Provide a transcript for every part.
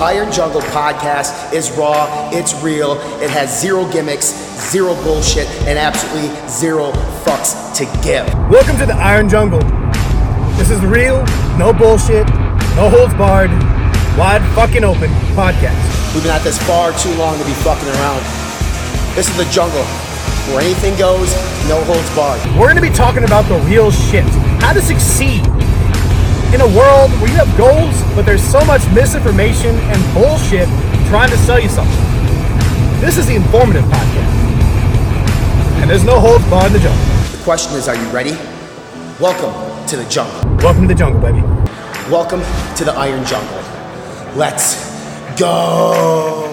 Iron Jungle podcast is raw, it's real, it has zero gimmicks, zero bullshit, and absolutely zero fucks to give. Welcome to the Iron Jungle. This is real, no bullshit, no holds barred, wide fucking open podcast. We've been at this far too long to be fucking around. This is the jungle where anything goes, no holds barred. We're going to be talking about the real shit, how to succeed in a world where you have goals, but there's so much misinformation and bullshit trying to sell you something. This is the informative podcast. And there's no holds barred in the jungle. The question is, are you ready? Welcome to the jungle. Welcome to the jungle, baby. Welcome to the Iron Jungle. Let's go.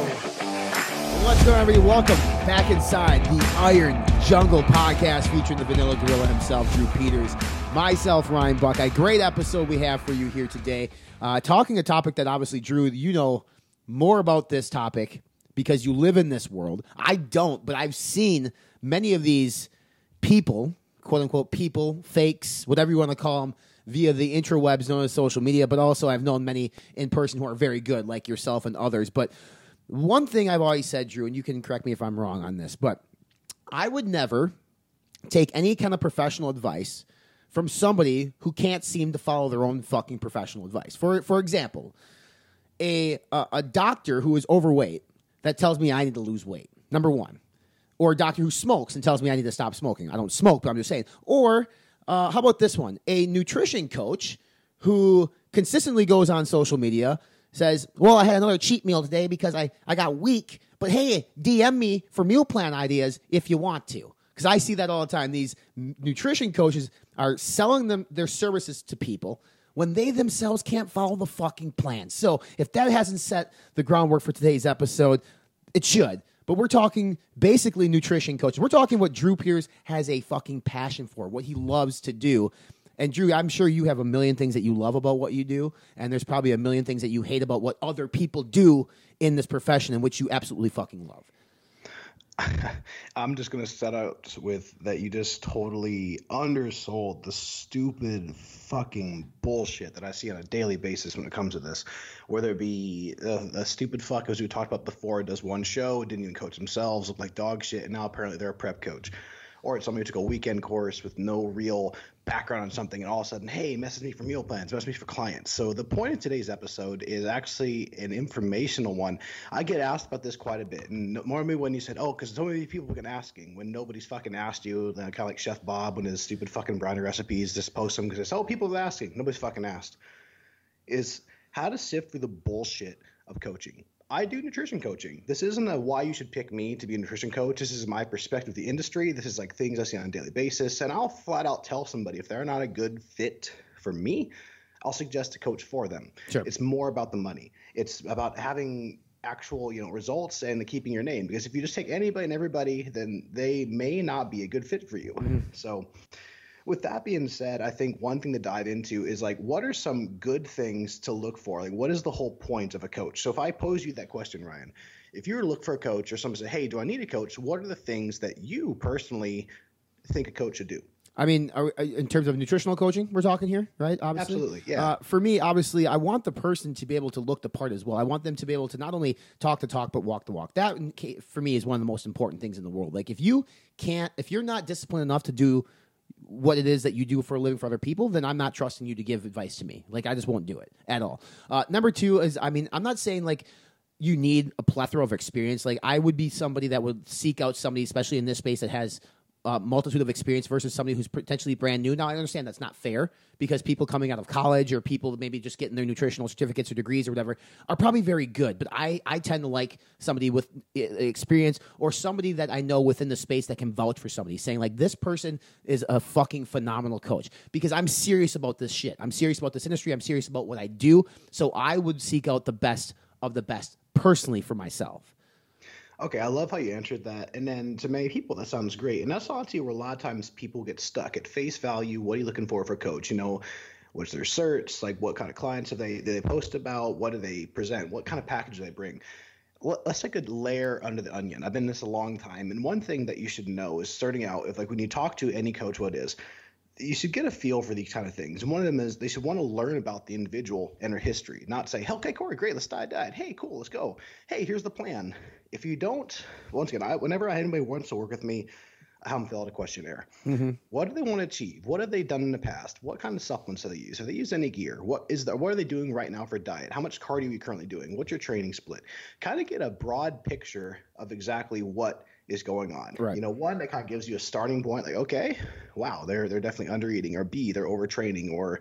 What's going on, everybody? Welcome back inside the Iron Jungle podcast featuring the Vanilla Gorilla himself, Drew Peters, myself, Ryan Buckeye. Great episode we have for you here today. Uh, talking a topic that obviously, Drew, you know more about this topic because you live in this world. I don't, but I've seen many of these people, quote unquote people, fakes, whatever you want to call them, via the interwebs known as social media, but also I've known many in person who are very good, like yourself and others. But one thing I've always said, Drew, and you can correct me if I'm wrong on this, but I would never take any kind of professional advice from somebody who can't seem to follow their own fucking professional advice. For for example, a a, a doctor who is overweight that tells me I need to lose weight. Number one, or a doctor who smokes and tells me I need to stop smoking. I don't smoke, but I'm just saying. Or uh, how about this one? A nutrition coach who consistently goes on social media says, Well, I had another cheat meal today because I, I got weak, but hey, DM me for meal plan ideas if you want to. Because I see that all the time. These nutrition coaches are selling them their services to people when they themselves can't follow the fucking plan. So if that hasn't set the groundwork for today's episode, it should. But we're talking basically nutrition coaching. We're talking what Drew Pierce has a fucking passion for, what he loves to do. And Drew, I'm sure you have a million things that you love about what you do, and there's probably a million things that you hate about what other people do in this profession in which you absolutely fucking love. I'm just gonna set out with that you just totally undersold the stupid fucking bullshit that I see on a daily basis when it comes to this. Whether it be uh, the, the stupid fuckers we talked about before does one show, didn't even coach themselves, like dog shit, and now apparently they're a prep coach. Or it's somebody who took a weekend course with no real background on something, and all of a sudden, hey, message me for meal plans, message me for clients. So the point of today's episode is actually an informational one. I get asked about this quite a bit, and normally when you said, oh, because so many people have been asking when nobody's fucking asked you, uh, kind of like Chef Bob when his stupid fucking brownie recipes, just post them because it's oh, people are asking, nobody's fucking asked. Is how to sift through the bullshit of coaching. I do nutrition coaching. This isn't a why you should pick me to be a nutrition coach. This is my perspective of the industry. This is like things I see on a daily basis. And I'll flat out tell somebody if they're not a good fit for me, I'll suggest a coach for them. Sure. It's more about the money. It's about having actual, you know, results and the keeping your name. Because if you just take anybody and everybody, then they may not be a good fit for you. Mm-hmm. So with that being said, I think one thing to dive into is like, what are some good things to look for? Like, what is the whole point of a coach? So, if I pose you that question, Ryan, if you were to look for a coach or someone say, hey, do I need a coach? What are the things that you personally think a coach should do? I mean, are, are- in terms of nutritional coaching, we're talking here, right? Obviously, Absolutely, yeah. Uh, for me, obviously, I want the person to be able to look the part as well. I want them to be able to not only talk the talk but walk the walk. That, for me, is one of the most important things in the world. Like, if you can't, if you're not disciplined enough to do what it is that you do for a living for other people, then I'm not trusting you to give advice to me. Like, I just won't do it at all. Uh, number two is, I mean, I'm not saying like you need a plethora of experience. Like I would be somebody that would seek out somebody, especially in this space, that has a multitude of experience versus somebody who's potentially brand new. Now I understand that's not fair because people coming out of college or people maybe just getting their nutritional certificates or degrees or whatever are probably very good. But I, I tend to like somebody with experience or somebody that I know within the space that can vouch for somebody, saying like this person is a fucking phenomenal coach because I'm serious about this shit. I'm serious about this industry. I'm serious about what I do. So I would seek out the best of the best personally for myself. Okay, I love how you answered that. And then to many people, that sounds great. And that's honestly where a lot of times people get stuck at face value. What are you looking for for a coach? You know, what's their certs? Like, what kind of clients have they do they post about? What do they present? What kind of package do they bring? Let- Let's take a layer under the onion. I've been in this a long time, and one thing that you should know is starting out. If like when you talk to any coach, what is you should get a feel for these kind of things. And one of them is they should want to learn about the individual and their history, not say, okay, Corey, great, let's diet diet. Hey, cool, let's go. Hey, here's the plan. If you don't, once again, I, whenever anybody wants to work with me, I have them fill out a questionnaire. Mm-hmm. What do they want to achieve? What have they done in the past? What kind of supplements do they use? Have they used any gear? What is that? What are they doing right now for diet? How much cardio are you currently doing? What's your training split? Kind of get a broad picture of exactly what is going on. Right. You know, one that kind of gives you a starting point, like, okay, wow, they're they're definitely under eating, or B, they're overtraining, or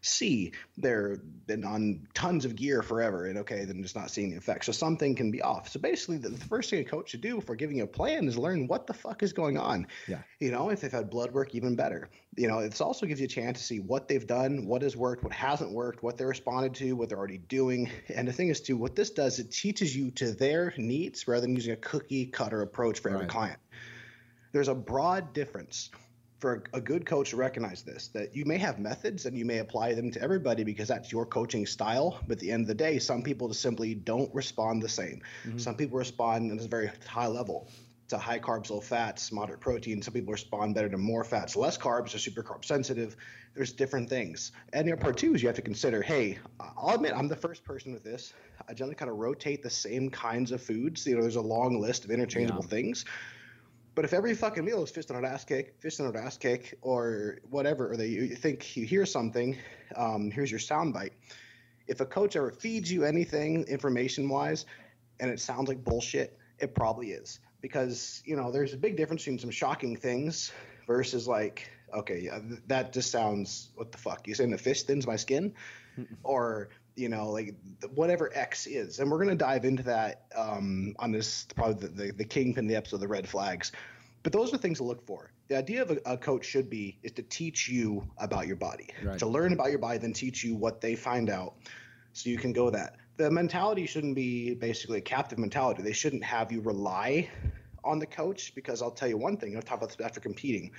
C, they're been on tons of gear forever, and okay, then just not seeing the effects. So something can be off. So basically, the, the, first thing a coach should do before giving you a plan is learn what the fuck is going on. Yeah. You know, if they've had blood work, even better. You know, it also gives you a chance to see what they've done, what has worked, what hasn't worked, what they responded to, what they're already doing. And the thing is, too, what this does, it teaches you to their needs rather than using a cookie cutter approach for every right. client. There's a broad difference for a good coach to recognize this that you may have methods and you may apply them to everybody because that's your coaching style. But at the end of the day some people just simply don't respond the same. Mm-hmm. some people respond at a very high level to high carbs low fats moderate protein. Some people respond better to more fats less carbs are super carb sensitive. There's different things. And your part two is you have to consider hey i'll admit i'm the first person with this. I generally kind of rotate the same kinds of foods. You know there's a long list of interchangeable yeah. things but if every fucking meal is fist on an ass kick, fist on an ass kick, or whatever, or they you think you hear something, um, here's your soundbite. If a coach ever feeds you anything information wise, and it sounds like bullshit, it probably is. Because you know there's a big difference between some shocking things versus like okay yeah, that just sounds what the fuck? You saying the fish thins my skin? Or you know, like whatever X is. And we're going to dive into that um, on this, probably the, the, the kingpin, the episode, the red flags. But those are things to look for. The idea of a, a coach should be is to teach you about your body, right. to learn about your body, then teach you what they find out, so you can go that. The mentality shouldn't be basically a captive mentality. They shouldn't have you rely on the coach because I'll tell you one thing. I'll talk about this after competing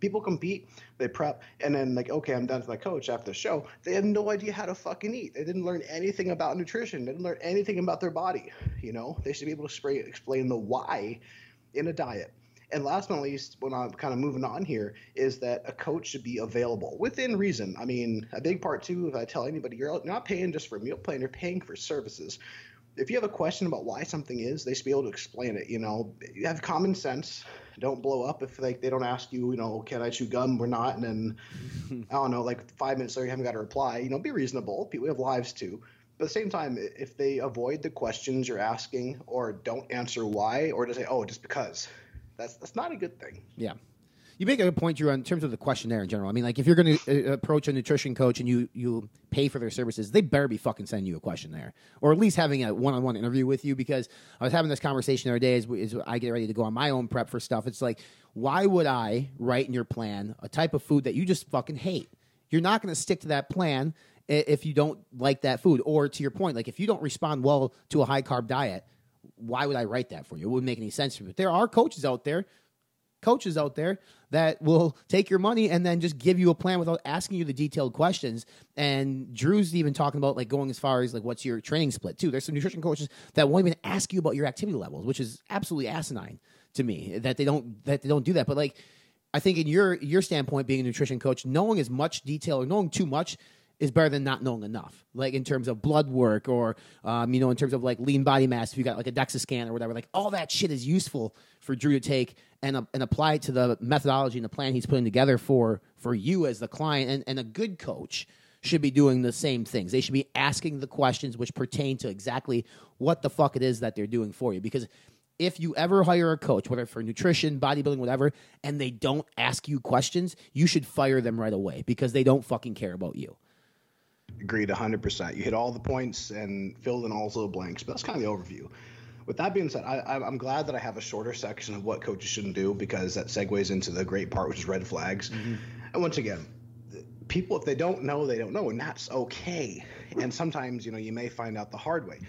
people compete, they prep, and then like, okay, I'm done with my coach after the show. They have no idea how to fucking eat. They didn't learn anything about nutrition. They didn't learn anything about their body. You know, they should be able to spray, explain the why in a diet. And last but not least, when I'm kind of moving on here, is that a coach should be available within reason. I mean, a big part too, if I tell anybody, you're not paying just for a meal plan, you're paying for services if you have a question about why something is, they should be able to explain it. You know, you have common sense. Don't blow up if like they don't ask you, you know, can I chew gum or not, and then I don't know, like five minutes later you haven't got a reply. You know, be reasonable. People have lives too. But at the same time, if they avoid the questions you're asking or don't answer why, or to say, oh, just because, that's that's not a good thing. Yeah. You make a good point, Drew, in terms of the questionnaire in general. I mean, like if you're going to uh, approach a nutrition coach and you you pay for their services, they better be fucking sending you a questionnaire, or at least having a one-on-one interview with you. Because I was having this conversation the other day as, as I get ready to go on my own prep for stuff. It's like, why would I write in your plan a type of food that you just fucking hate? You're not going to stick to that plan if you don't like that food, or to your point, like if you don't respond well to a high carb diet, why would I write that for you? It wouldn't make any sense. But there are coaches out there coaches out there that will take your money and then just give you a plan without asking you the detailed questions. And Drew's even talking about like going as far as like what's your training split too. There's some nutrition coaches that won't even ask you about your activity levels, which is absolutely asinine to me that they don't that they don't do that. But like I think in your your standpoint, being a nutrition coach, knowing as much detail or knowing too much is better than not knowing enough. Like in terms of blood work or, um, you know, in terms of like lean body mass, if you got like a DEXA scan or whatever, like all that shit is useful for Drew to take and, uh, and apply it to the methodology and the plan he's putting together for, for you as the client. And, and a good coach should be doing the same things. They should be asking the questions which pertain to exactly what the fuck it is that they're doing for you. Because if you ever hire a coach, whether for nutrition, bodybuilding, whatever, and they don't ask you questions, you should fire them right away because they don't fucking care about you. Agreed 100%. You hit all the points and filled in all the blanks, but that's kind of the overview. With that being said, I, am glad that I have a shorter section of what coaches shouldn't do because that segues into the great part, which is red flags. Mm-hmm. And once again, people, if they don't know, they don't know, and that's okay. And sometimes, you know, you may find out the hard way.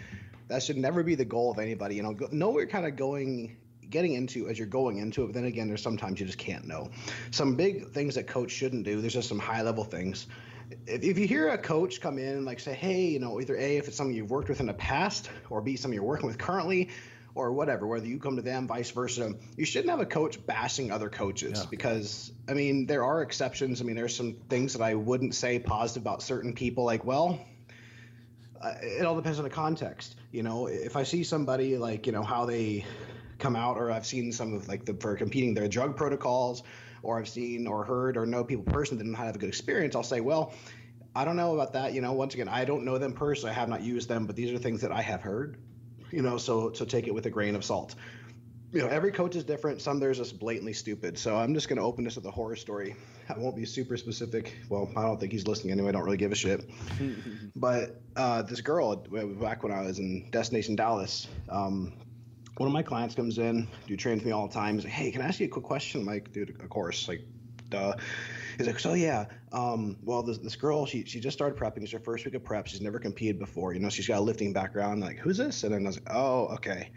That should never be the goal of anybody. You know, go, know what you're kind of going getting into as you're going into it. But then again, there's sometimes you just can't know. Some big things that coach shouldn't do. There's just some high level things if, if you hear a coach come in and like say, hey, you know, either A, if it's something you've worked with in the past, or B, something you're working with currently, or whatever, whether you come to them, vice versa. You shouldn't have a coach bashing other coaches Yeah. because, I mean, there are exceptions. I mean, there's some things that I wouldn't say positive about certain people. Like, well, uh, it all depends on the context. You know, if I see somebody like, you know, how they come out, or I've seen some of like the for competing their drug protocols, or I've seen or heard or know people personally that didn't have a good experience, I'll say, well, I don't know about that. You know, once again, I don't know them personally. I have not used them, but these are things that I have heard. You know, so so take it with a grain of salt. You know, every coach is different. Some there's just blatantly stupid. So I'm just going to open this with a horror story. I won't be super specific. Well, I don't think he's listening anyway. I don't really give a shit. but uh, this girl, back when I was in Destination Dallas, um, one of my clients comes in, do train with me all the time. He's like, "Hey, can I ask you a quick question?" I'm like, "Dude, of course." Like, duh. He's like, "So yeah, um, well, this, this girl, she she just started prepping. It's her first week of prep. She's never competed before. You know, she's got a lifting background. Like, who's this?" And then I was like, "Oh, okay."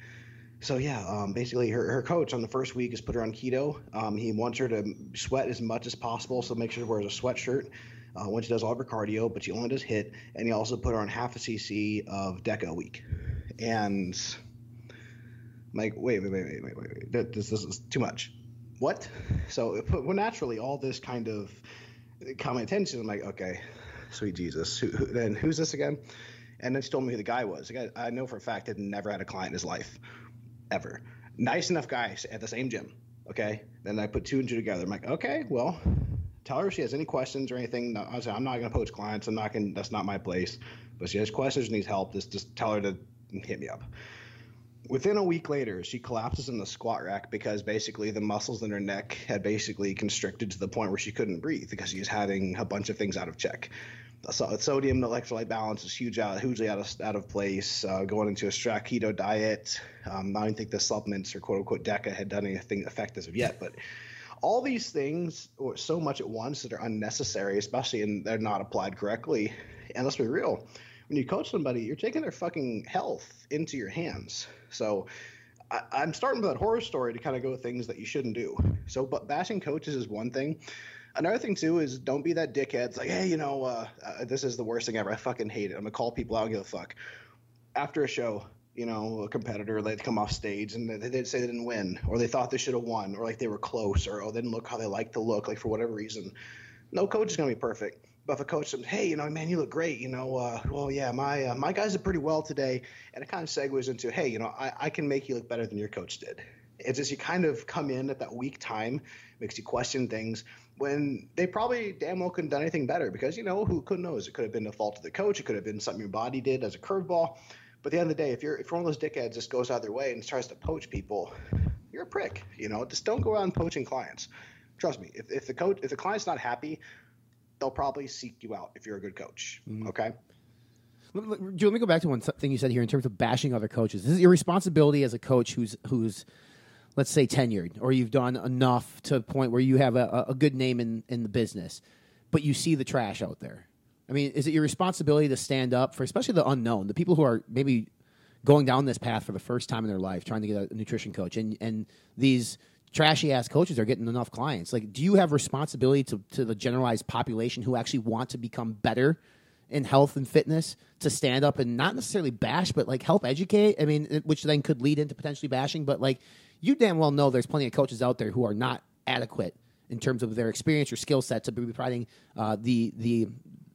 So yeah, um, basically her, her coach on the first week has put her on keto. Um, he wants her to sweat as much as possible, so make sure she wears a sweatshirt uh, when she does all of her cardio, but she only does HIIT. And he also put her on half a cc of Deca a week. And I'm like, wait, wait, wait, wait, wait, wait, wait. This, this is too much. What? So well, naturally, all this kind of caught my attention. I'm like, okay, sweet Jesus. Who, who, then who's this again? And then she told me who the guy was. The guy I know for a fact had never had a client in his life, ever. Nice enough guy at the same gym. Okay. Then I put two and two together. I'm like, okay, well, tell her if she has any questions or anything. No, I was, I'm not going to poach clients. I'm not going. That's not my place. But she has questions, needs help. Just just tell her to hit me up. Within a week later, she collapses in the squat rack because basically the muscles in her neck had basically constricted to the point where she couldn't breathe because she was having a bunch of things out of check. So sodium electrolyte balance is huge out, hugely out of out of place. Uh, going into a strict keto diet. Um, I don't think the supplements or quote unquote DECA had done anything effective as of yet, but all these things or so much at once that are unnecessary, especially and they're not applied correctly. And let's be real, when you coach somebody, you're taking their fucking health into your hands. So I, I'm starting with that horror story to kind of go things that you shouldn't do. So, but bashing coaches is one thing. Another thing too is don't be that dickhead. It's like, hey, you know, uh, uh, this is the worst thing ever. I fucking hate it. I'm gonna call people out and give a fuck. After a show, you know, a competitor they'd come off stage and they, they'd say they didn't win, or they thought they should have won, or like they were close, or oh, they didn't look how they like to look, like for whatever reason. No coach is gonna be perfect. But if a coach says, "Hey, you know, man, you look great," you know, uh, well, yeah, my uh, my guys did pretty well today, and it kind of segues into, "Hey, you know, I, I can make you look better than your coach did." It's just you kind of come in at that weak time, makes you question things when they probably damn well couldn't have done anything better because you know who could knows it could have been the fault of the coach, it could have been something your body did as a curveball. But at the end of the day, if you're if you're one of those dickheads just goes out of their way and tries to poach people, you're a prick. You know, just don't go around poaching clients. Trust me, if, if the coach if the client's not happy, they'll probably seek you out if you're a good coach. Mm-hmm. Okay. Let let- Joe, let me go back to one thing you said here in terms of bashing other coaches. This is your responsibility as a coach who's who's let's say tenured or you've done enough to a point where you have a, a good name in, in the business, but you see the trash out there. I mean, is it your responsibility to stand up for especially the unknown, the people who are maybe going down this path for the first time in their life, trying to get a nutrition coach, and and these trashy ass coaches are getting enough clients. Like, do you have responsibility to, to the generalized population who actually want to become better in health and fitness to stand up and not necessarily bash, but like help educate? I mean, which then could lead into potentially bashing, but like you damn well know there's plenty of coaches out there who are not adequate in terms of their experience or skill set to be providing uh, the the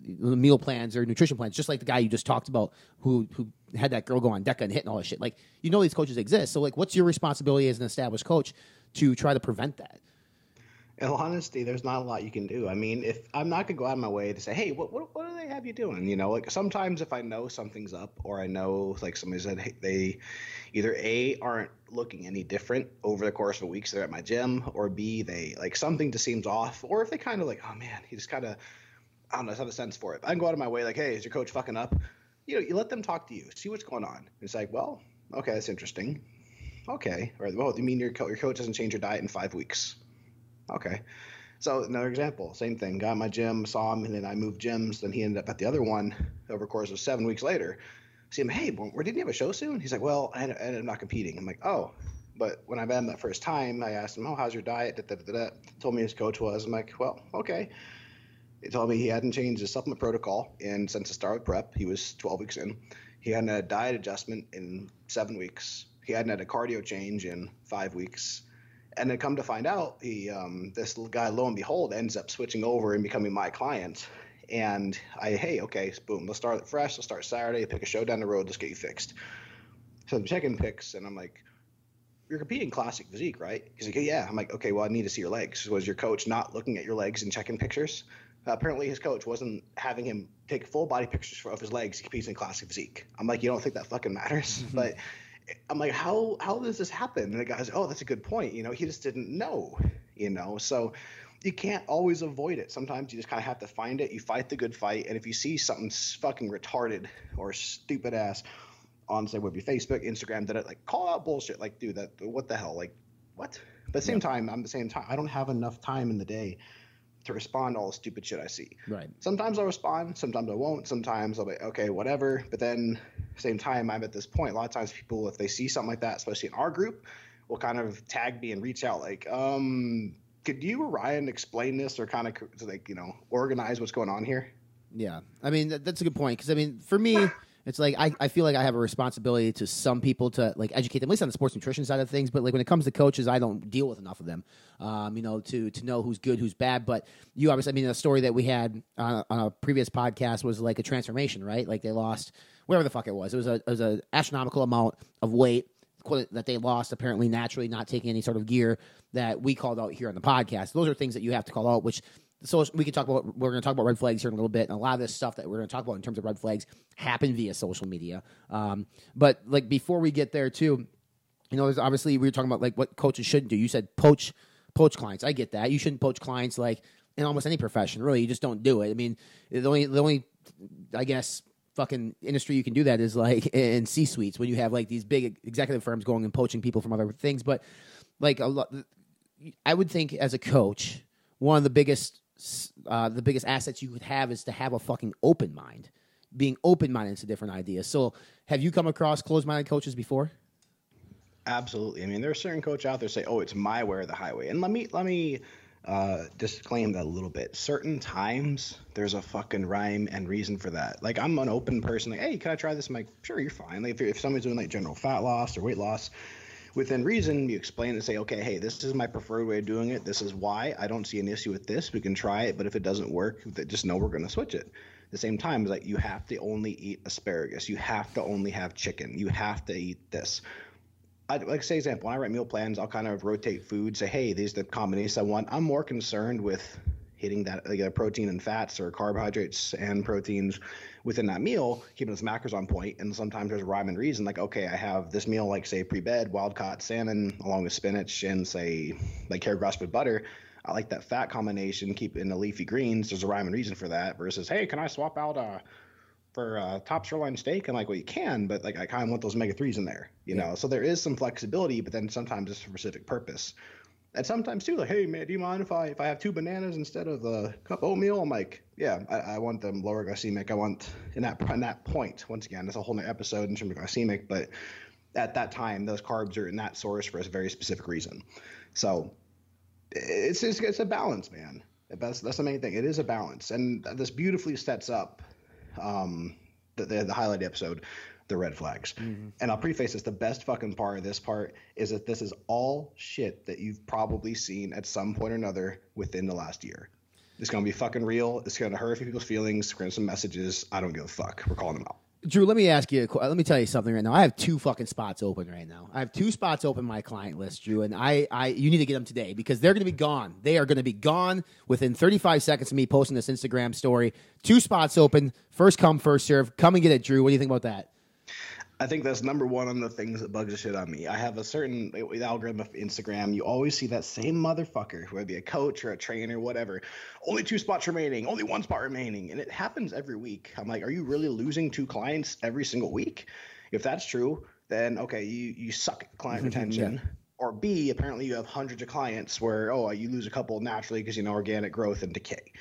meal plans or nutrition plans, just like the guy you just talked about who who had that girl go on Deca and HIIT and all this shit. Like you know these coaches exist. So like what's your responsibility as an established coach to try to prevent that? In honesty, there's not a lot you can do. I mean, if I'm not gonna go out of my way to say, hey, what what, what do they have you doing? You know, like sometimes if I know something's up or I know like somebody said hey, they either a aren't looking any different over the course of a week, so they're at my gym, or b they like something just seems off, or if they kind of like, oh man, he just kind of I don't know, just have a sense for it. I can go out of my way like, hey, is your coach fucking up? You know, you let them talk to you, see what's going on. It's like, well, okay, that's interesting. Okay, or well, you mean your co- your coach doesn't change your diet in five weeks? Okay. So another example, same thing. Got in my gym, saw him, and then I moved gyms. Then he ended up at the other one over the course of seven weeks later. See him, hey, where didn't you have a show soon? He's like, well, I ended up not competing. I'm like, oh. But when I met him that first time, I asked him, oh, how's your diet? Da, da, da. Told me his coach was. I'm like, well, okay. He told me he hadn't changed his supplement protocol, and since the start of prep, he was 12 weeks in. He hadn't had a diet adjustment in seven weeks. he hadn't had a cardio change in five weeks. And then come to find out, he um, this guy, lo and behold, ends up switching over and becoming my client. And I, hey, okay, boom, let's start fresh. Let's start Saturday. Pick a show down the road. Let's get you fixed. So I'm checking pics, and I'm like, you're competing classic physique, right? He's like, yeah. I'm like, okay, well, I need to see your legs. Was your coach not looking at your legs and checking pictures? Uh, apparently, his coach wasn't having him take full body pictures of his legs. He competes in classic physique. I'm like, you don't think that fucking matters? Mm-hmm. But I'm like, how how does this happen? And the guy's, oh, that's a good point. You know, he just didn't know. You know, so you can't always avoid it. Sometimes you just kind of have to find it. You fight the good fight, and if you see something fucking retarded or stupid ass on say would be Facebook, Instagram, that it like call out bullshit. Like, dude, that what the hell? Like, what? But at the same yeah. time, I'm the same time. I don't have enough time in the day to respond to all the stupid shit I see. Right. Sometimes I'll respond, sometimes I won't. Sometimes I'll be okay, whatever. But then same time, I'm at this point. A lot of times, people if they see something like that, especially in our group, will kind of tag me and reach out like, um, could you or Ryan explain this or kind of like you know organize what's going on here? Yeah, I mean that, that's a good point because I mean for me. It's like I, I feel like I have a responsibility to some people to like educate them, at least on the sports nutrition side of things. But like when it comes to coaches, I don't deal with enough of them, um, you know, to to know who's good, who's bad. But you obviously, I mean, the story that we had on a, on a previous podcast was like a transformation, right? Like they lost whatever the fuck it was. It was a it was an astronomical amount of weight that they lost apparently naturally not taking any sort of gear that we called out here on the podcast those are things that you have to call out which so we can talk about we're going to talk about red flags here in a little bit. And a lot of this stuff that we're going to talk about in terms of red flags happen via social media. Um, but like before we get there too you know there's obviously we were talking about like what coaches shouldn't do. You said poach poach clients. I get that. You shouldn't poach clients like in almost any profession really. You just don't do it. I mean the only the only i guess fucking industry you can do that is like in c suites when you have like these big executive firms going and poaching people from other things. But like a lot i would think as a coach one of the biggest uh, the biggest assets you could have is to have a fucking open mind, being open minded to different ideas. So, have you come across closed minded coaches before? Absolutely. I mean, there are certain coaches out there say, "Oh, it's my way or the highway," and let me let me uh, disclaim that a little bit. Certain times there's a fucking rhyme and reason for that. Like I'm an open person. Like, hey, can I try this? I'm like, sure, you're fine. Like if, if somebody's doing like general fat loss or weight loss, within reason, you explain and say, okay, hey, this is my preferred way of doing it. This is why I don't see an issue with this. We can try it, but if it doesn't work, just know we're going to switch it. At the same time, it's like you have to only eat asparagus. You have to only have chicken. You have to eat this. I, like say example, when I write meal plans, I'll kind of rotate food. Say, hey, these are the combinations I want. I'm more concerned with that like, protein and fats or carbohydrates and proteins within that meal, keeping those macros on point. And sometimes there's a rhyme and reason, like, okay, I have this meal, like say pre-bed, wild caught salmon along with spinach and say like hair grass with butter. I like that fat combination, keep in the leafy greens. There's a rhyme and reason for that versus, hey, can I swap out uh for uh, top sirloin steak? I'm like, well, you can, but like I kind of want those omega threes in there, you yeah. know. So there is some flexibility, but then sometimes it's for specific purpose. And sometimes too, like, hey man, do you mind if I if I have two bananas instead of a cup of oatmeal? I'm like, yeah, I, I want them lower glycemic. I want in that in that point. Once again, that's a whole new episode in terms of glycemic, but at that time, those carbs are in that source for a very specific reason. So it's it's, it's a balance, man. That's that's the main thing. It is a balance, and this beautifully sets up um, the, the the highlight episode the red flags. Mm-hmm. And I'll preface this: the best fucking part of this part is that this is all shit that you've probably seen at some point or another within the last year. It's gonna be fucking real. It's gonna hurt people's feelings. We're gonna some messages. I don't give a fuck. We're calling them out. Drew, let me ask you. Let me tell you something right now. I have two fucking spots open right now. I have two spots open my client list, Drew, and I, I, you need to get them today because they're going to be gone. They are going to be gone within 35 seconds of me posting this Instagram story. Two spots open. First come, first serve. Come and get it, Drew. What do you think about that? I think that's number one on the things that bugs the shit on me. I have a certain uh, algorithm of Instagram. You always see that same motherfucker, whether it be a coach or a trainer, whatever. Only two spots remaining, only one spot remaining. And it happens every week. I'm like, are you really losing two clients every single week? If that's true, then okay, you, you suck at client retention. yeah. Or B, apparently you have hundreds of clients where, oh, you lose a couple naturally because, you know, organic growth and decay.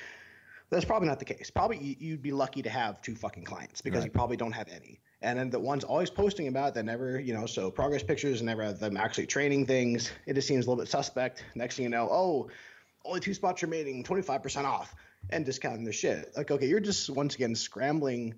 That's probably not the case. Probably you'd be lucky to have two fucking clients because right. you probably don't have any and then the ones always posting about that never, you know, so progress pictures and never have them actually training things. It just seems a little bit suspect. Next thing you know, oh, only two spots remaining, 25% off, and discounting the shit. Like, okay, you're just once again scrambling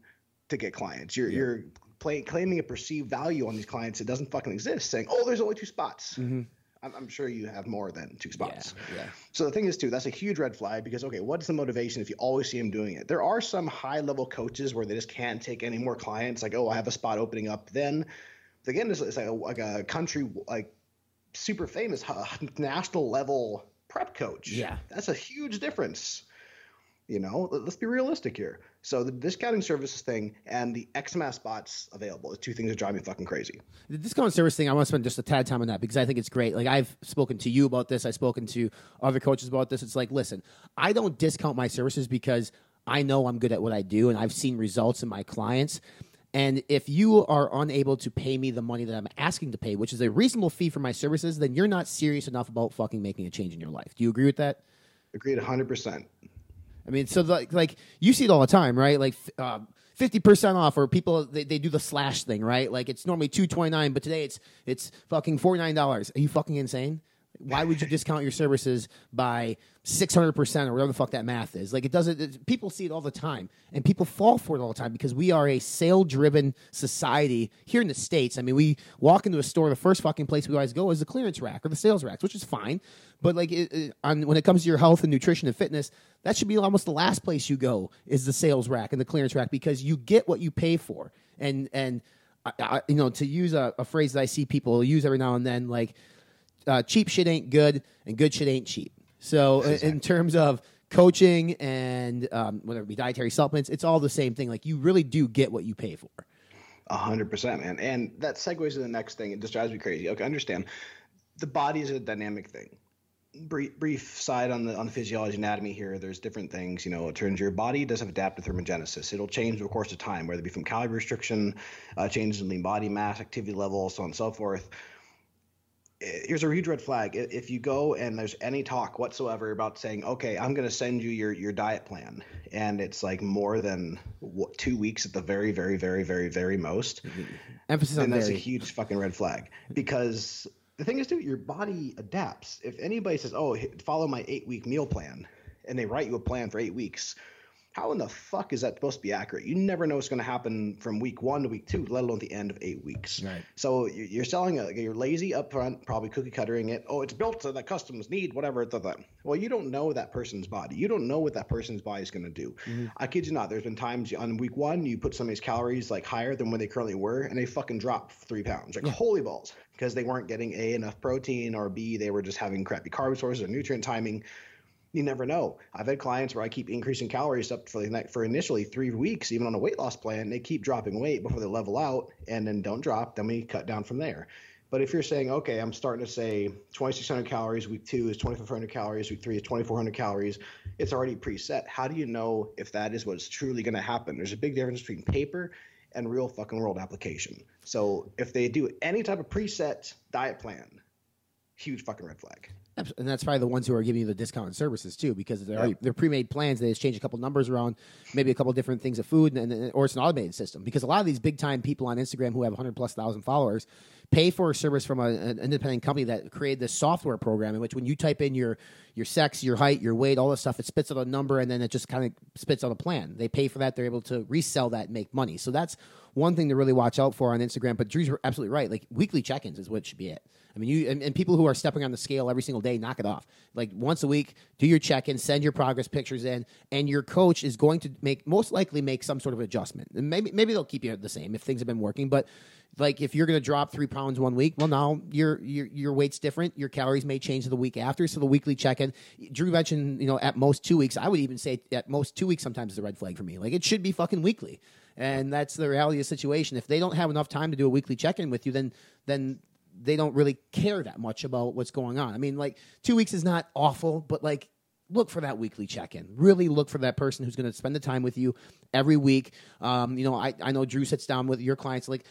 to get clients. You're yeah. you're play, claiming a perceived value on these clients that doesn't fucking exist, saying, "Oh, there's only two spots." Mm-hmm. I'm, I'm sure you have more than two spots. yeah. So the thing is, too, that's a huge red flag because okay, what's the motivation if you always see him doing it? There are some high-level coaches where they just can't take any more clients. Like, oh, I have a spot opening up. Then, again, it's, it's like a, like a country like super famous uh, national level prep coach. Yeah. that's a huge difference. You know, let- let's be realistic here. So the discounting services thing and the X amount of spots available is two things that drive me fucking crazy. The discount service thing, I want to spend just a tad time on that because I think it's great. Like I've spoken to you about this, I've spoken to other coaches about this. It's like, listen, I don't discount my services because I know I'm good at what I do and I've seen results in my clients. And if you are unable to pay me the money that I'm asking to pay, which is a reasonable fee for my services, then you're not serious enough about fucking making a change in your life. Do you agree with that? Agreed, 100%. I mean, so like, like you see it all the time, right? Like uh, fifty percent off, or people they, they do the slash thing, right? Like it's normally two twenty nine, but today it's it's fucking forty nine dollars. Are you fucking insane? Why would you discount your services by six hundred percent or whatever the fuck that math is? Like it doesn't. It, people see it all the time, and people fall for it all the time because we are a sale driven society here in the states. I mean, we walk into a store, the first fucking place we always go is the clearance rack or the sales racks, which is fine. But like it, it, on, when it comes to your health and nutrition and fitness, that should be almost the last place you go is the sales rack and the clearance rack because you get what you pay for. And and I, I, you know to use a, a phrase that I see people use every now and then, like uh, cheap shit ain't good and good shit ain't cheap. So in- in terms of coaching and um, whether it be dietary supplements, it's all the same thing. Like you really do get what you pay for. A hundred percent, man. And that segues to the next thing. It just drives me crazy. Okay, understand. The body is a dynamic thing. Brief, brief side on the on the physiology anatomy here. There's different things. You know, it turns your body does have adaptive thermogenesis. It'll change over the course of time, whether it be from calorie restriction, uh, changes in lean body mass, activity level, so on and so forth. Here's a huge red flag. If you go and there's any talk whatsoever about saying, okay, I'm going to send you your, your diet plan, and it's like more than what, two weeks at the very, very, very, very, very most, mm-hmm. Emphasis on then that's a huge fucking red flag because the thing is, dude, your body adapts. If anybody says, "Oh, follow my eight-week meal plan," and they write you a plan for eight weeks, how in the fuck is that supposed to be accurate? You never know what's going to happen from week one to week two, let alone the end of eight weeks. Right. So you- you're selling a, you're lazy up front, probably cookie cuttering it. Oh, it's built so that customers need whatever. Blah, blah. Well, you don't know that person's body. You don't know what that person's body is going to do. Mm-hmm. I kid you not. There's been times on week one you put somebody's calories like higher than when they currently were, and they fucking drop three pounds. Like holy balls, because they weren't getting a enough protein or b they were just having crappy carb sources or nutrient timing. You never know. I've had clients where I keep increasing calories up for the night for initially three weeks, even on a weight loss plan. They keep dropping weight before they level out, and then don't drop. Then we cut down from there. But if you're saying, okay, I'm starting to say 2,600 calories, week two is 2,500 calories, week three is 2,400 calories, it's already preset. How do you know if that is what's truly going to happen? There's a big difference between paper and real fucking world application. So if they do any type of preset diet plan, huge fucking red flag. And that's probably the ones who are giving you the discounted services too, because they're already, they're pre-made plans. They just change a couple numbers around, maybe a couple different things of food, and, and or it's an automated system. Because a lot of these big time people on Instagram who have 100 plus thousand followers pay for a service from a, an independent company that created this software program in which when you type in your your sex, your height, your weight, all this stuff, it spits out a number, and then it just kind of spits out a plan. They pay for that. They're able to resell that and make money. So that's one thing to really watch out for on Instagram. But Drew's absolutely right. Like weekly check-ins is what should be it. I mean, you and, and people who are stepping on the scale every single day, knock it off. Like once a week, do your check-in, send your progress pictures in, and your coach is going to make most likely make some sort of adjustment. And maybe maybe they'll keep you the same if things have been working, but like if you're going to drop three pounds one week, well now your your your weight's different. Your calories may change the week after. So the weekly check-in, Drew mentioned, you know, at most two weeks. I would even say at most two weeks sometimes is a red flag for me. Like it should be fucking weekly, and that's the reality of the situation. If they don't have enough time to do a weekly check-in with you, then then they don't really care that much about what's going on. I mean, like two weeks is not awful, but like look for that weekly check-in. Really look for that person who's going to spend the time with you every week. Um, you know, I, I know Drew sits down with your clients like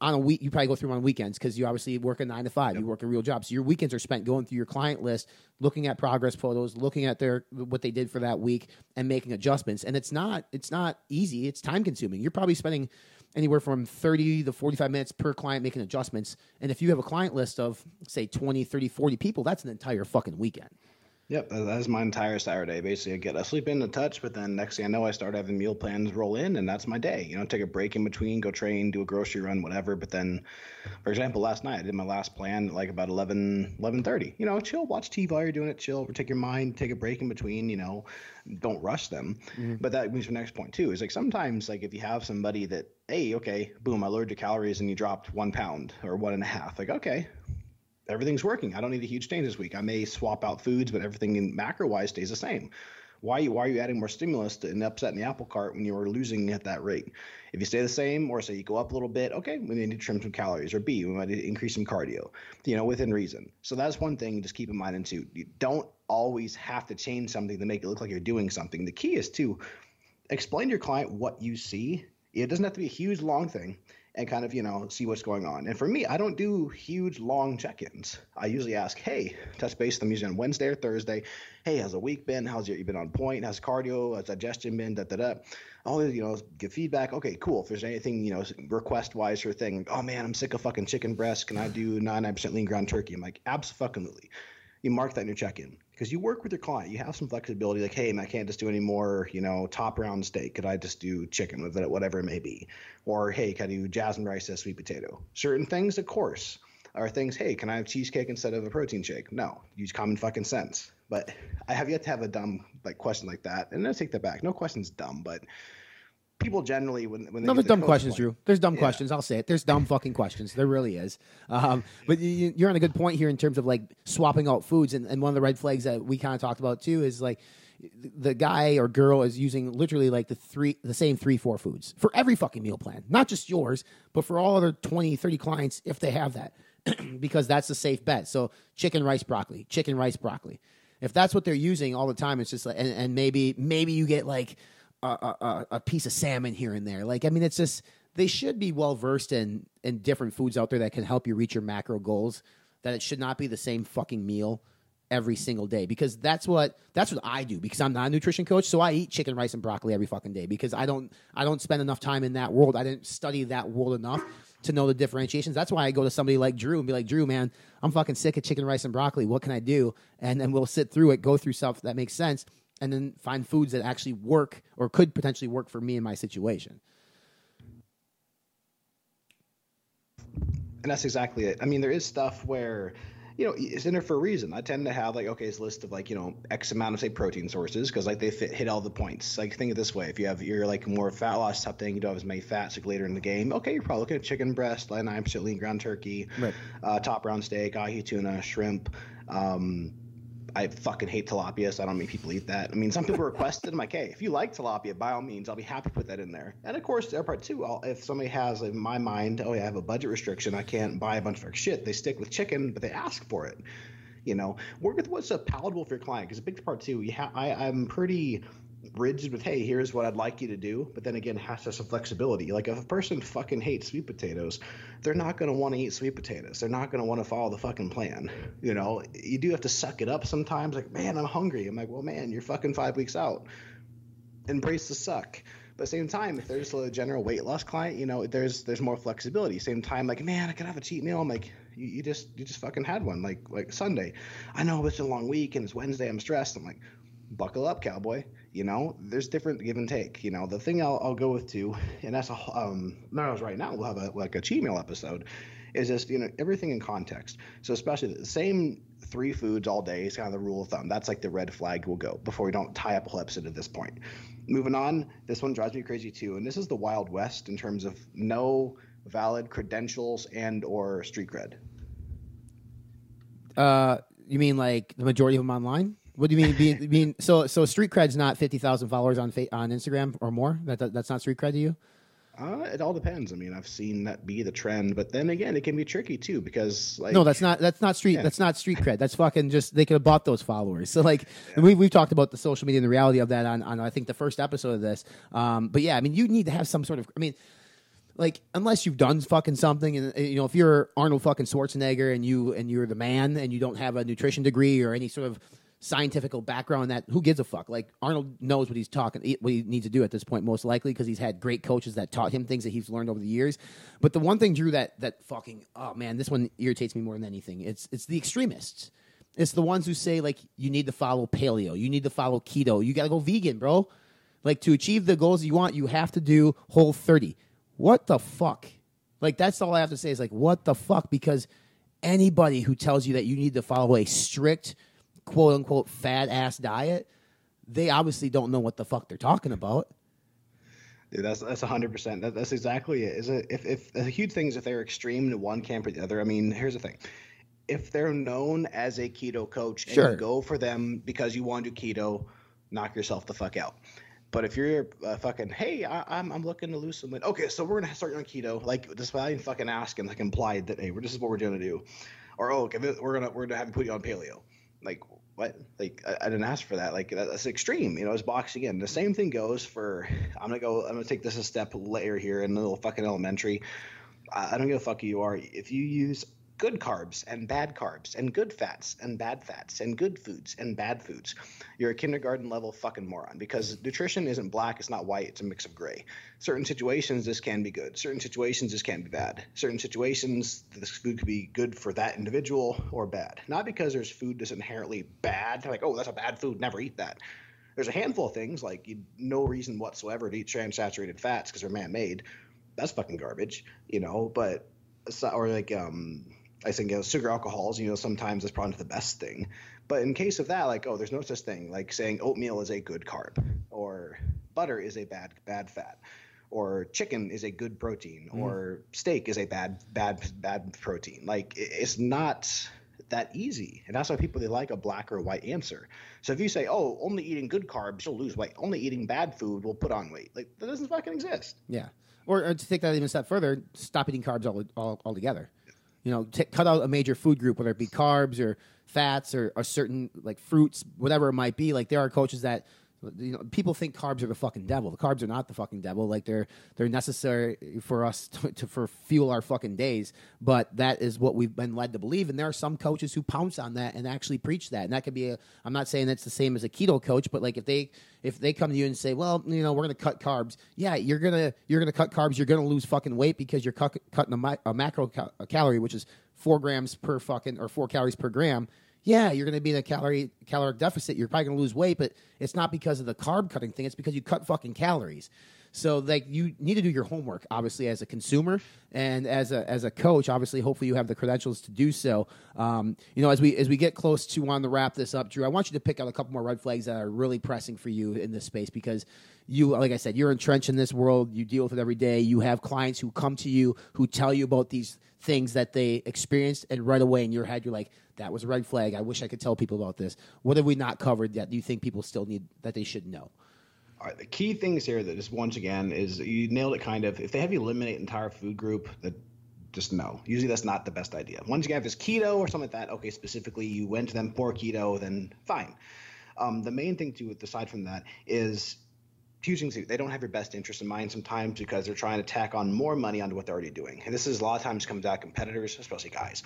on a week. You probably go through them on weekends because you obviously work a nine to five. You work a real job, so your weekends are spent going through your client list, looking at progress photos, looking at their what they did for that week, and making adjustments. And it's not it's not easy. It's time consuming. You're probably spending anywhere from 30 to 45 minutes per client making adjustments. And if you have a client list of say 20, 30, 40 people, that's an entire fucking weekend. Yep, that's my entire Saturday. Basically, I get I sleep in a touch, but then next thing I know, I start having meal plans roll in, and that's my day. You know, take a break in between, go train, do a grocery run, whatever. But then, for example, last night I did my last plan at like about 11, 11.30. You know, chill, watch TV while you're doing it, chill, take your mind, take a break in between. You know, don't rush them. Mm-hmm. But that brings me to the next point too. Is like sometimes like if you have somebody that, hey, okay, boom, I lowered your calories and you dropped one pound or one and a half. Like okay, everything's working. I don't need a huge change this week. I may swap out foods, but everything in macro wise stays the same. Why are you why are you adding more stimulus to and upsetting the apple cart when you are losing at that rate? If you stay the same, or say you go up a little bit, okay, we need to trim some calories, or B, we might need to increase some cardio, you know, within reason. So that's one thing. Just keep in mind, and two, you don't always have to change something to make it look like you're doing something. The key is to explain to your client what you see. It doesn't have to be a huge long thing and kind of, you know, see what's going on. And for me, I don't do huge long check-ins. I usually ask, hey, touch base with usually on Wednesday or Thursday. Hey, how's the week been? How's your you been on point? How's cardio? How's digestion been? Da da da. All you know, give feedback. Okay, cool. If there's anything, you know, request wise or thing, oh man, I'm sick of fucking chicken breast. Can I do 99% lean ground turkey? I'm like, absolutely. You mark that in your check-in because you work with your client. You have some flexibility. Like, hey, I can't just do any more, you know, top round steak. Could I just do chicken with it, whatever it may be? Or hey, can I do jasmine rice as sweet potato? Certain things, of course, are things. Hey, can I have cheesecake instead of a protein shake? No, use common fucking sense. But I have yet to have a dumb like question like that. And I take that back. No question's dumb, but people generally when when they No, there's dumb questions, point- Drew. There's dumb Yeah. questions. I'll say it. There's dumb fucking questions. There really is. Um, but you, you're on a good point here in terms of like swapping out foods. And, and one of the red flags that we kind of talked about too is like the guy or girl is using literally like the three, the same three, four foods for every fucking meal plan, not just yours, but for all other 20, 30 clients if they have that, because that's the safe bet. So chicken, rice, broccoli, chicken, rice, broccoli. If that's what they're using all the time, it's just like, and, and maybe, maybe you get like, a, a, a- piece of salmon here and there. Like, I mean, it's just they should be well versed in in different foods out there that can help you reach your macro goals. That it should not be the same fucking meal every single day because that's what that's what I do because I'm not a nutrition coach. So I eat chicken, rice, and broccoli every fucking day because I don't I don't spend enough time in that world. I didn't study that world enough to know the differentiations. That's why I go to somebody like Drew and be like, Drew, man, I'm fucking sick of chicken, rice, and broccoli. What can I do? And then we'll sit through it, go through stuff that makes sense, and then find foods that actually work or could potentially work for me in my situation. And that's exactly it. I mean, there is stuff where, you know, it's in there for a reason. I tend to have like, okay, it's a list of like, you know, X amount of say protein sources because like they fit, hit all the points. Like think of this way: if you have you're like more fat loss type thing, you don't have as many fats like later in the game. Okay, you're probably looking at chicken breast, like nine percent lean ground turkey, Right. uh, top round steak, ahi tuna, shrimp. Um, I fucking hate tilapia, so I don't make people eat that. I mean, some people requested. I'm like, hey, if you like tilapia, by all means, I'll be happy to put that in there. And of course, part 2 I'll, if somebody has in my mind, oh yeah, I have a budget restriction, I can't buy a bunch of shit. They stick with chicken, but they ask for it. You know, work with what's palatable for your client. Because a big part too, you ha- I, I'm pretty rigid with, hey, here's what I'd like you to do. But then again, has to have some flexibility. Like if a person fucking hates sweet potatoes, they're not going to want to eat sweet potatoes. They're not going to want to follow the fucking plan. You know, you do have to suck it up sometimes. Like, man, I'm hungry. I'm like, well, man, you're fucking five weeks out. Embrace the suck. But same time, if there's a general weight loss client, you know, there's there's more flexibility. Same time, like, man, I could have a cheat meal. I'm like, you, you just you just fucking had one, like like Sunday. I know it's a long week and it's Wednesday. I'm stressed. I'm like, buckle up, cowboy. You know, there's different give and take. You know, the thing I'll, I'll go with too, and that's a um, no, right now we'll have a like a meal episode, is just you know everything in context. So especially the same three foods all day is kind of the rule of thumb. That's like the red flag we'll go before we don't tie up a whole episode at this point. Moving on, this one drives me crazy too, and this is the Wild West in terms of no valid credentials and or street cred. Uh, you mean like the majority of them online? What do you mean? Being, mean so so street cred's not fifty thousand followers on on Instagram or more. That, that that's not street cred to you. Uh, it all depends. I mean, I've seen that be the trend, but then again, it can be tricky too because like No, that's not that's not street Yeah. that's not street cred. That's fucking just they could have bought those followers. So like we we've talked about the social media and the reality of that on, on I think the first episode of this. Um, but yeah, I mean you need to have some sort of I mean like unless you've done fucking something and you know if you're Arnold fucking Schwarzenegger and you and you're the man and you don't have a nutrition degree or any sort of scientific background that who gives a fuck like Arnold knows what he's talking what he needs to do at this point most likely because he's had great coaches that taught him things that he's learned over the years but the one thing Drew that that fucking oh man this one irritates me more than anything it's it's the extremists It's the ones who say like you need to follow paleo, you need to follow keto, you got to go vegan, bro. Like to achieve the goals you want, you have to do whole 30. What the fuck? Like that's all I have to say is like what the fuck because anybody who tells you that you need to follow a strict quote unquote fat ass diet, they obviously don't know what the fuck they're talking about. Dude, that's that's hundred percent. That, that's exactly it. Is it if if the huge thing is if they're extreme to one camp or the other? I mean, here's the thing: if they're known as a keto coach and Sure. you go for them because you want to do keto, knock yourself the fuck out. But if you're uh, fucking, hey, I, I'm I'm looking to lose some weight. Okay, so we're gonna start you on keto, like despite even fucking asking, like implied that hey, we're, this is what we're gonna do, or oh, okay, we're gonna we're gonna have you put you on paleo. Like what? Like I, I didn't ask for that. Like that, that's extreme. You know, it's boxing in. The same thing goes for. I'm gonna go. I'm gonna take this a step later here in a little fucking elementary. I I don't give a fuck who you are. If you use good carbs and bad carbs and good fats and bad fats and good foods and bad foods, you're a kindergarten level fucking moron because nutrition isn't black, it's not white, it's a mix of gray. Certain situations this can be good. Certain situations this can be bad. Certain situations this food could be good for that individual or bad. Not because there's food that's inherently bad, like, oh, that's a bad food, never eat that. There's a handful of things like you, no reason whatsoever to eat trans-saturated fats because they're man-made. That's fucking garbage, you know. But or like um, I think you know, sugar alcohols, you know, sometimes it's probably not the best thing. But in case of that, like, oh, there's no such thing. Like saying oatmeal is a good carb, or butter is a bad bad fat, or chicken is a good protein, mm. or steak is a bad bad bad protein. Like it's not that easy, and that's why people they like a black or white answer. So if you say, oh, only eating good carbs you'll lose weight, only eating bad food will put on weight, like that doesn't fucking exist. Yeah. Or, or to take that even a step further, stop eating carbs all, all, altogether. You know, t- cut out a major food group, whether it be carbs or fats or, or certain like fruits, whatever it might be. Like there are coaches that you know people think carbs are the fucking devil. The carbs are not the fucking devil. Like they're they're necessary for us to, to for fuel our fucking days. But that is what we've been led to believe. And there are some coaches who pounce on that and actually preach that. And that could be a. I'm not saying that's the same as a keto coach, but like if they if they come to you and say, well, you know, we're to cut carbs. Yeah, you're gonna you're gonna cut carbs. You're gonna lose fucking weight because you're cut, cutting a, mi- a macro a calorie, which is four grams per fucking or four calories per gram. Yeah, you're going to be in a calorie caloric deficit. You're probably going to lose weight, but it's not because of the carb cutting thing. It's because you cut fucking calories. So like you need to do your homework, obviously, as a consumer and as a as a coach. Obviously, hopefully you have the credentials to do so. Um, you know, as we as we get close to wanting to wrap this up, Drew, I want you to pick out a couple more red flags that are really pressing for you in this space because you, like I said, you're entrenched in this world. You deal with it every day. You have clients who come to you who tell you about these things that they experienced, and right away in your head, you're like, "That was a red flag. I wish I could tell people about this." What have we not covered that you think people still need that they should know? All right, the key things here that just once again is you nailed it kind of. If they have you eliminate an entire food group, that just no. Usually that's not the best idea. Once again, if it's keto or something like that, okay, specifically you went to them for keto, then fine. Um, the main thing to aside from that is choosing to they don't have your best interest in mind sometimes because they're trying to tack on more money onto what they're already doing. And this is a lot of times comes out competitors, especially guys.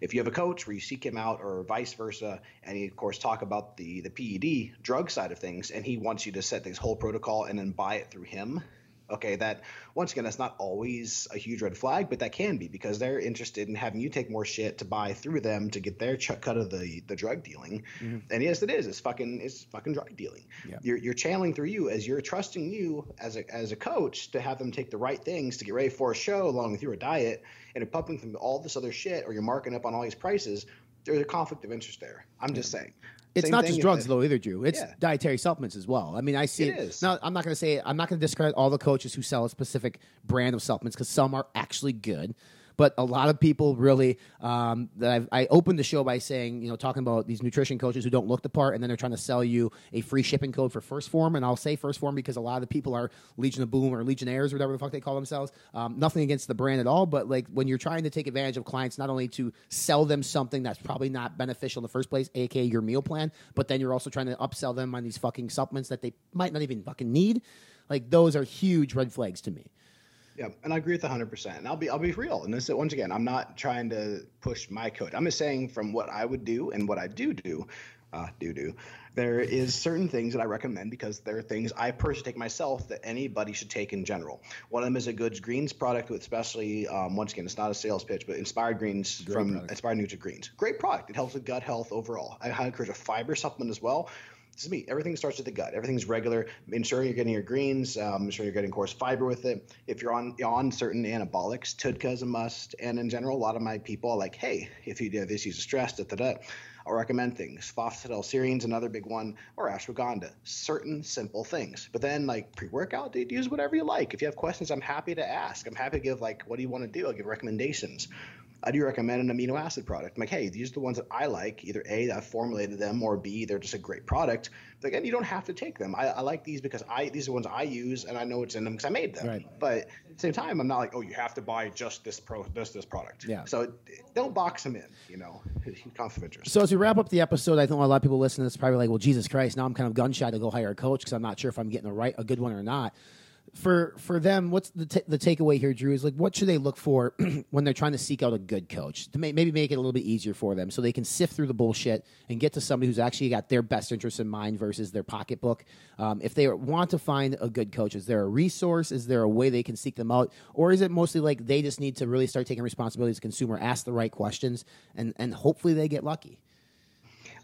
If you have a coach where you seek him out or vice versa, and you of course talk about the the PED drug side of things, and he wants you to set this whole protocol and then buy it through him. Okay, that once again, that's not always a huge red flag, but that can be because they're interested in having you take more shit to buy through them to get their ch- cut of the the drug dealing. Mm-hmm. And yes, it is. It's fucking it's fucking drug dealing. Yeah. You're you're channeling through you as you're trusting you as a as a coach to have them take the right things to get ready for a show along with your diet, and you're pumping them all this other shit, or you're marking up on all these prices. There's a conflict of interest there. I'm just saying. It's Same not just drugs though either, Drew. It's Yeah. dietary supplements as well. I mean, I see It it. Now, I'm not going to say I'm not going to discredit all the coaches who sell a specific brand of supplements because some are actually good. But a lot of people really um, that I've, I opened the show by saying, you know, talking about these nutrition coaches who don't look the part, and then they're trying to sell you a free shipping code for First Form, and I'll say First Form because a lot of the people are Legion of Boom or Legionnaires or whatever the fuck they call themselves. Um, nothing against the brand at all, but like when you're trying to take advantage of clients, not only to sell them something that's probably not beneficial in the first place, aka your meal plan, but then you're also trying to upsell them on these fucking supplements that they might not even fucking need. Like those are huge red flags to me. Yeah, and I agree with 100%. And I'll be I'll be real. And this once again, I'm not trying to push my code. I'm just saying from what I would do and what I do do, uh, doo doo. There is certain things that I recommend because there are things I personally take myself that anybody should take in general. One of them is a Goods Greens product with especially um, once again it's not a sales pitch, but Inspired Greens Great from product. Inspired Nutra Greens. Great product. It helps with gut health overall. I highly encourage a fiber supplement as well. This is me. Everything starts with the gut. Everything's regular. Ensure you're getting your greens. Um, ensure you're getting coarse fiber with it. If you're on on certain anabolics, TUDCA is a must. And in general, a lot of my people are like, hey, if you have issues of stress, da da da. I'll recommend things. Phosphatidylserine's another big one, or ashwagandha. Certain simple things. But then, like pre-workout, dude, use whatever you like. If you have questions, I'm happy to ask. I'm happy to give like, what do you want to do? I'll give recommendations. I do recommend an amino acid product. I'm like, hey, these are the ones that I like. Either A, that I've formulated them, or B, they're just a great product. But again, you don't have to take them. I, I like these because I these are the ones I use, and I know it's in them because I made them. Right. But at the same time, I'm not like, oh, you have to buy just this pro this this product. Yeah. So don't box them in. You know, conflict of interest. So as we wrap up the episode, I think a lot of people listening to this probably like, "Well, Jesus Christ!" Now I'm kind of gun shy to go hire a coach because I'm not sure if I'm getting a right, a good one or not. For for them, what's the ta the takeaway here, Drew? Is like, what should they look for when they're trying to seek out a good coach to may, maybe make it a little bit easier for them, so they can sift through the bullshit and get to somebody who's actually got their best interests in mind versus their pocketbook. Um, if they want to find a good coach, is there a resource? Is there a way they can seek them out, or is it mostly like they just need to really start taking responsibility as a consumer, ask the right questions, and and hopefully they get lucky?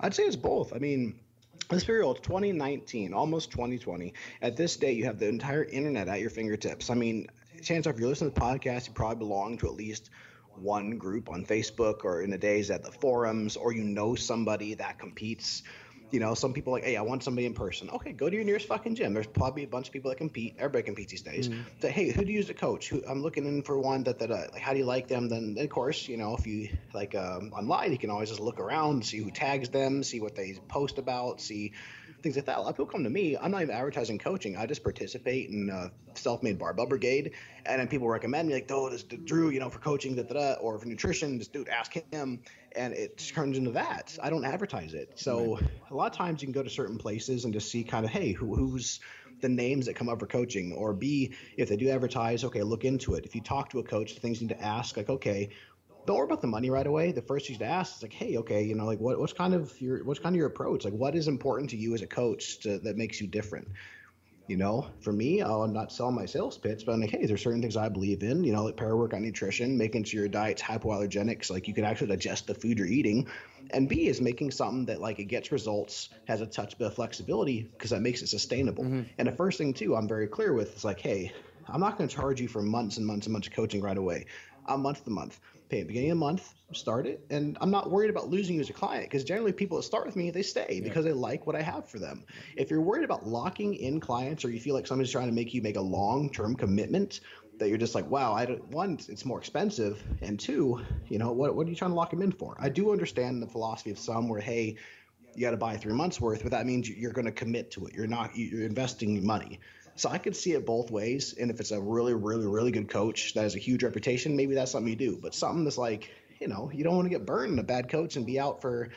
I'd say it's both. I mean, be real. 2019, almost 2020. At this day, you have the entire internet at your fingertips. I mean, chances are, if you're listening to the podcast, you probably belong to at least one group on Facebook or in the days at the forums, or you know somebody that competes. You know, some people are like, hey, I want somebody in person. Okay, go to your nearest fucking gym. There's probably a bunch of people that compete. Everybody competes these days. Say, hey, who do you use a coach? Who I'm looking in for one that that uh, like, how do you like them? Then of course, you know, if you like um, online, you can always just look around, see who tags them, see what they post about, see things like that. A lot of people come to me. I'm not even advertising coaching. I just participate in uh, self-made barbell brigade, and then people recommend me like, oh, this Drew, you know, for coaching, da, da, da, or for nutrition, this dude, ask him, and it turns into that. I don't advertise it. So a lot of times you can go to certain places and just see kind of, hey, who, who's the names that come up for coaching, or B, if they do advertise, okay, look into it. If you talk to a coach, the things you need to ask, like, okay, don't worry about the money right away. The first thing you should ask is like, hey, okay, you know, like what, what's kind of your what's kind of your approach? Like, what is important to you as a coach to, that makes you different? You know, for me, I'll not sell my sales pitch, but I'm like, hey, there's certain things I believe in. You know, like para on nutrition, making sure your diet's hypoallergenic, so like you can actually digest the food you're eating. And B is making something that like it gets results, has a touch bit of flexibility because that makes it sustainable. Mm-hmm. And the first thing too, I'm very clear with is like, hey, I'm not going to charge you for months and months and months of coaching right away. I'm month to month. Pay at the beginning of the month, start it, and I'm not worried about losing you as a client because generally people that start with me they stay because they like what I have for them. If you're worried about locking in clients or you feel like somebody's trying to make you make a long-term commitment that you're just like, wow, I don't one, it's more expensive, and two, you know, what what are you trying to lock them in for? I do understand the philosophy of some where hey, you got to buy three months worth, but that means you're going to commit to it. You're not you're investing money. So I could see it both ways. And if it's a really, really, really good coach that has a huge reputation, maybe that's something you do. But something that's like, you know, you don't want to get burned in a bad coach and be out for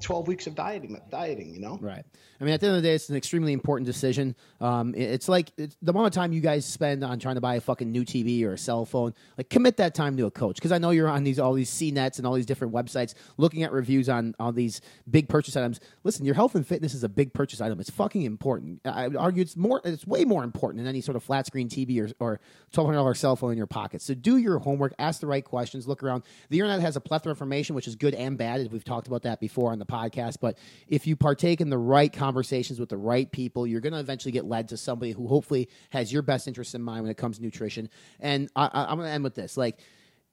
12 weeks of dieting, dieting, you know? Right. I mean, at the end of the day, it's an extremely important decision. Um, it's like it's the amount of time you guys spend on trying to buy a fucking new TV or a cell phone. Like, commit that time to a coach because I know you're on these all these CNETs and all these different websites looking at reviews on all these big purchase items. Listen, your health and fitness is a big purchase item. It's fucking important. I would argue it's more. It's way more important than any sort of flat screen TV or or twelve hundred dollar cell phone in your pocket. So do your homework. Ask the right questions. Look around. The internet has a plethora of information, which is good and bad. We've talked about that before the podcast. But if you partake in the right conversations with the right people, you're going to eventually get led to somebody who hopefully has your best interests in mind when it comes to nutrition. And I, I, I'm going to end with this. Like,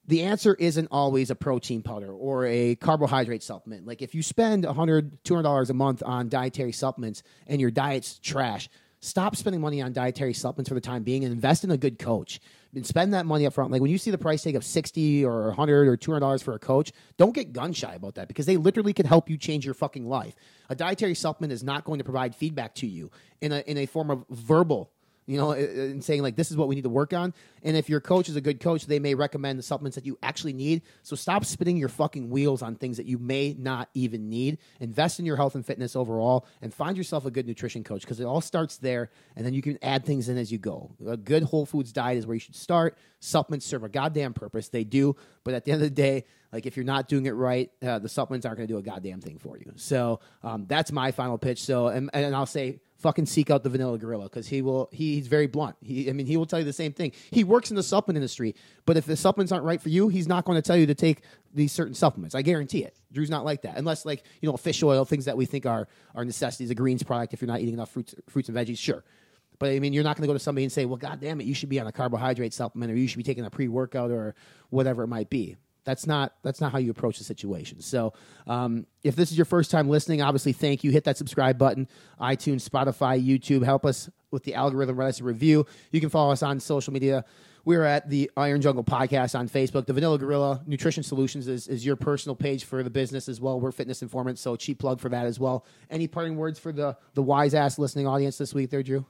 the answer isn't always a protein powder or a carbohydrate supplement. Like if you spend $100, $200 a month on dietary supplements and your diet's trash, stop spending money on dietary supplements for the time being and invest in a good coach spend that money up front. Like when you see the price tag of 60 or 100 or $200 for a coach, don't get gun shy about that because they literally can help you change your fucking life. A dietary supplement is not going to provide feedback to you in a, in a form of verbal you know, and saying like this is what we need to work on. And if your coach is a good coach, they may recommend the supplements that you actually need. So stop spinning your fucking wheels on things that you may not even need. Invest in your health and fitness overall, and find yourself a good nutrition coach because it all starts there, and then you can add things in as you go. A good whole foods diet is where you should start. Supplements serve a goddamn purpose. They do, but at the end of the day, like if you're not doing it right, uh, the supplements aren't going to do a goddamn thing for you. So um, that's my final pitch. So and, and I'll say fucking seek out the vanilla gorilla because he will he, he's very blunt. He, i mean he will tell you the same thing. He works in the supplement industry but if the supplements aren't right for you he's not going to tell you to take these certain supplements. I guarantee it. Drew's not like that. Unless like you know fish oil things that we think are are necessities a greens product if you're not eating enough fruits fruits and veggies sure. But I mean, you're not going to go to somebody and say, "Well, God damn it, you should be on a carbohydrate supplement, or you should be taking a pre-workout, or whatever it might be." That's not that's not how you approach the situation. So, um, if this is your first time listening, obviously, thank you. Hit that subscribe button, iTunes, Spotify, YouTube. Help us with the algorithm. Write us a review. You can follow us on social media. We're at the Iron Jungle Podcast on Facebook. The Vanilla Gorilla Nutrition Solutions is, is your personal page for the business as well. We're fitness informants, so cheap plug for that as well. Any parting words for the the wise ass listening audience this week, there, Drew?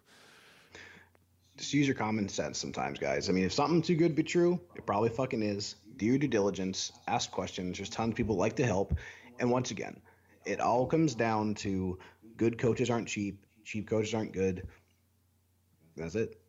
Just use your common sense sometimes, guys. I mean, if something's too good to be true, it probably fucking is do your due diligence, ask questions. There's tons of people like to help. And once again, it all comes down to good coaches aren't cheap, cheap coaches aren't good. That's it.